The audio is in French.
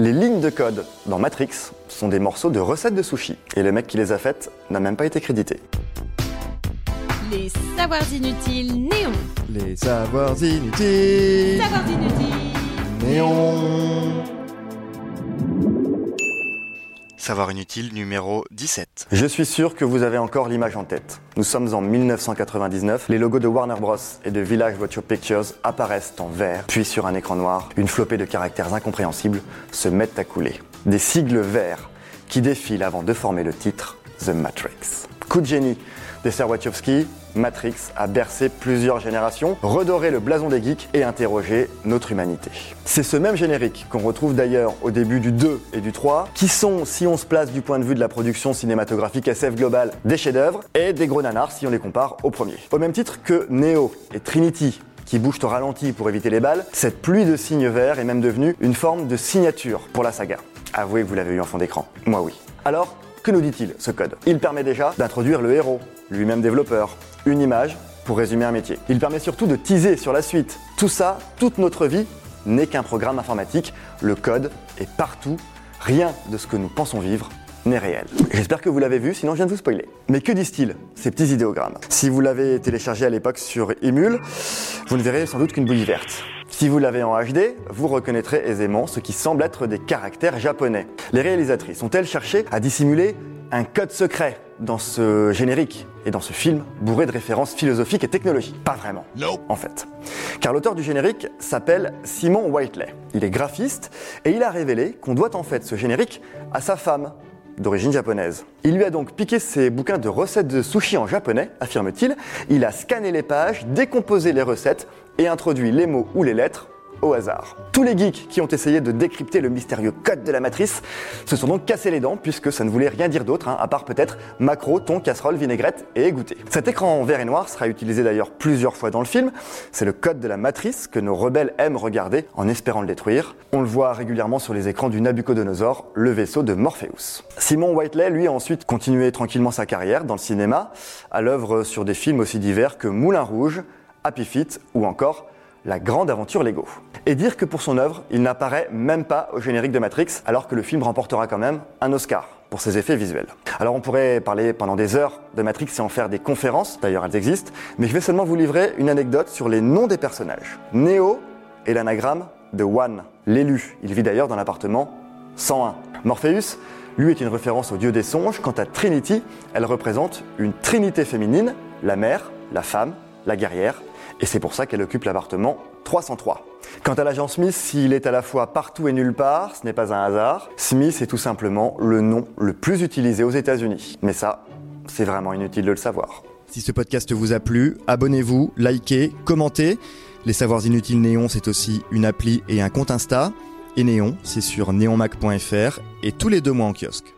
Les lignes de code dans Matrix sont des morceaux de recettes de sushi. Et le mec qui les a faites n'a même pas été crédité. Les savoirs inutiles néons. Les savoirs inutiles. Savoirs inutiles. Néon. Savoir inutile numéro 17. Je suis sûr que vous avez encore l'image en tête. Nous sommes en 1999, les logos de Warner Bros. et de Village Motion Pictures apparaissent en vert, puis sur un écran noir, une flopée de caractères incompréhensibles se mettent à couler. Des sigles verts qui défilent avant de former le titre The Matrix. Coup de génie des sœurs Wachowski, Matrix a bercé plusieurs générations, redoré le blason des geeks et interrogé notre humanité. C'est ce même générique qu'on retrouve d'ailleurs au début du 2 et du 3, qui sont, si on se place du point de vue de la production cinématographique SF globale, des chefs-d'œuvre et des gros nanars si on les compare au premier. Au même titre que Neo et Trinity qui bougent au ralenti pour éviter les balles, cette pluie de signes verts est même devenue une forme de signature pour la saga. Avouez que vous l'avez eu en fond d'écran. Moi oui. Alors, que nous dit-il ce code? Il permet déjà d'introduire le héros, lui-même développeur, une image pour résumer un métier. Il permet surtout de teaser sur la suite. Tout ça, toute notre vie, n'est qu'un programme informatique. Le code est partout. Rien de ce que nous pensons vivre n'est réel. J'espère que vous l'avez vu, sinon je viens de vous spoiler. Mais que disent-ils, ces petits idéogrammes? Si vous l'avez téléchargé à l'époque sur Emule, vous ne verrez sans doute qu'une bouillie verte. Si vous l'avez en HD, vous reconnaîtrez aisément ce qui semble être des caractères japonais. Les réalisatrices ont-elles cherché à dissimuler un code secret dans ce générique et dans ce film bourré de références philosophiques et technologiques? Pas vraiment, en fait. Car l'auteur du générique s'appelle Simon Whiteley. Il est graphiste et il a révélé qu'on doit en fait ce générique à sa femme, d'origine japonaise. Il lui a donc piqué ses bouquins de recettes de sushi en japonais, affirme-t-il. Il a scanné les pages, décomposé les recettes et introduit les mots ou les lettres Tous les geeks qui ont essayé de décrypter le mystérieux code de la matrice se sont donc cassés les dents puisque ça ne voulait rien dire d'autre, hein, à part peut-être macro, thon, casserole, vinaigrette et égoutté. Cet écran en vert et noir sera utilisé d'ailleurs plusieurs fois dans le film. C'est le code de la matrice que nos rebelles aiment regarder en espérant le détruire. On le voit régulièrement sur les écrans du Nabucodonosor, le vaisseau de Morpheus. Simon Whiteley, lui, a ensuite continué tranquillement sa carrière dans le cinéma, à l'œuvre sur des films aussi divers que Moulin Rouge, Happy Feet ou encore la grande aventure Lego. Et dire que pour son œuvre, il n'apparaît même pas au générique de Matrix, alors que le film remportera quand même un Oscar pour ses effets visuels. Alors on pourrait parler pendant des heures de Matrix et en faire des conférences, d'ailleurs elles existent, mais je vais seulement vous livrer une anecdote sur les noms des personnages. Neo est l'anagramme de One, l'élu. Il vit d'ailleurs dans l'appartement 101. Morpheus, lui, est une référence au dieu des songes. Quant à Trinity, elle représente une trinité féminine, la mère, la femme, la guerrière et c'est pour ça qu'elle occupe l'appartement 303. Quant à l'agent Smith, s'il est à la fois partout et nulle part, ce n'est pas un hasard. Smith est tout simplement le nom le plus utilisé aux États-Unis. Mais ça, c'est vraiment inutile de le savoir. Si ce podcast vous a plu, abonnez-vous, likez, commentez. Les Savoirs Inutiles Néon, c'est aussi une appli et un compte Insta. Et Néon, c'est sur neonmac.fr et tous les deux mois en kiosque.